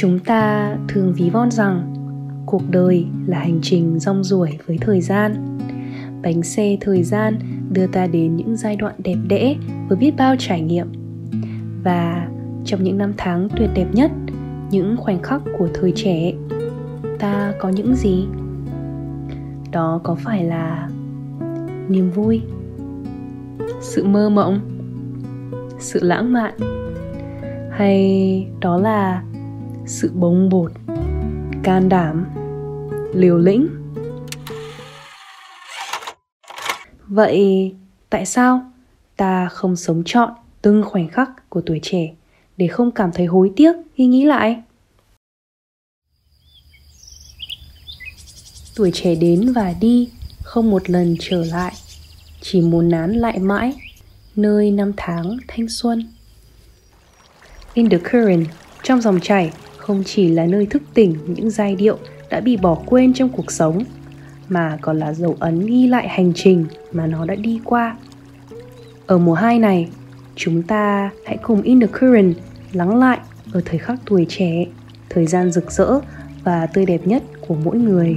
chúng ta thường ví von rằng cuộc đời là hành trình rong ruổi với thời gian. Bánh xe thời gian đưa ta đến những giai đoạn đẹp đẽ với biết bao trải nghiệm. Và trong những năm tháng tuyệt đẹp nhất, những khoảnh khắc của thời trẻ, ta có những gì? Đó có phải là niềm vui, sự mơ mộng, sự lãng mạn? Hay đó là sự bồng bột, can đảm, liều lĩnh. Vậy tại sao ta không sống trọn, từng khoảnh khắc của tuổi trẻ để không cảm thấy hối tiếc khi nghĩ lại? Tuổi trẻ đến và đi, không một lần trở lại, chỉ muốn nán lại mãi nơi năm tháng thanh xuân. In the current, trong dòng chảy không chỉ là nơi thức tỉnh những giai điệu đã bị bỏ quên trong cuộc sống, mà còn là dấu ấn ghi lại hành trình mà nó đã đi qua. Ở mùa 2 này, chúng ta hãy cùng in the current lắng lại ở thời khắc tuổi trẻ, thời gian rực rỡ và tươi đẹp nhất của mỗi người.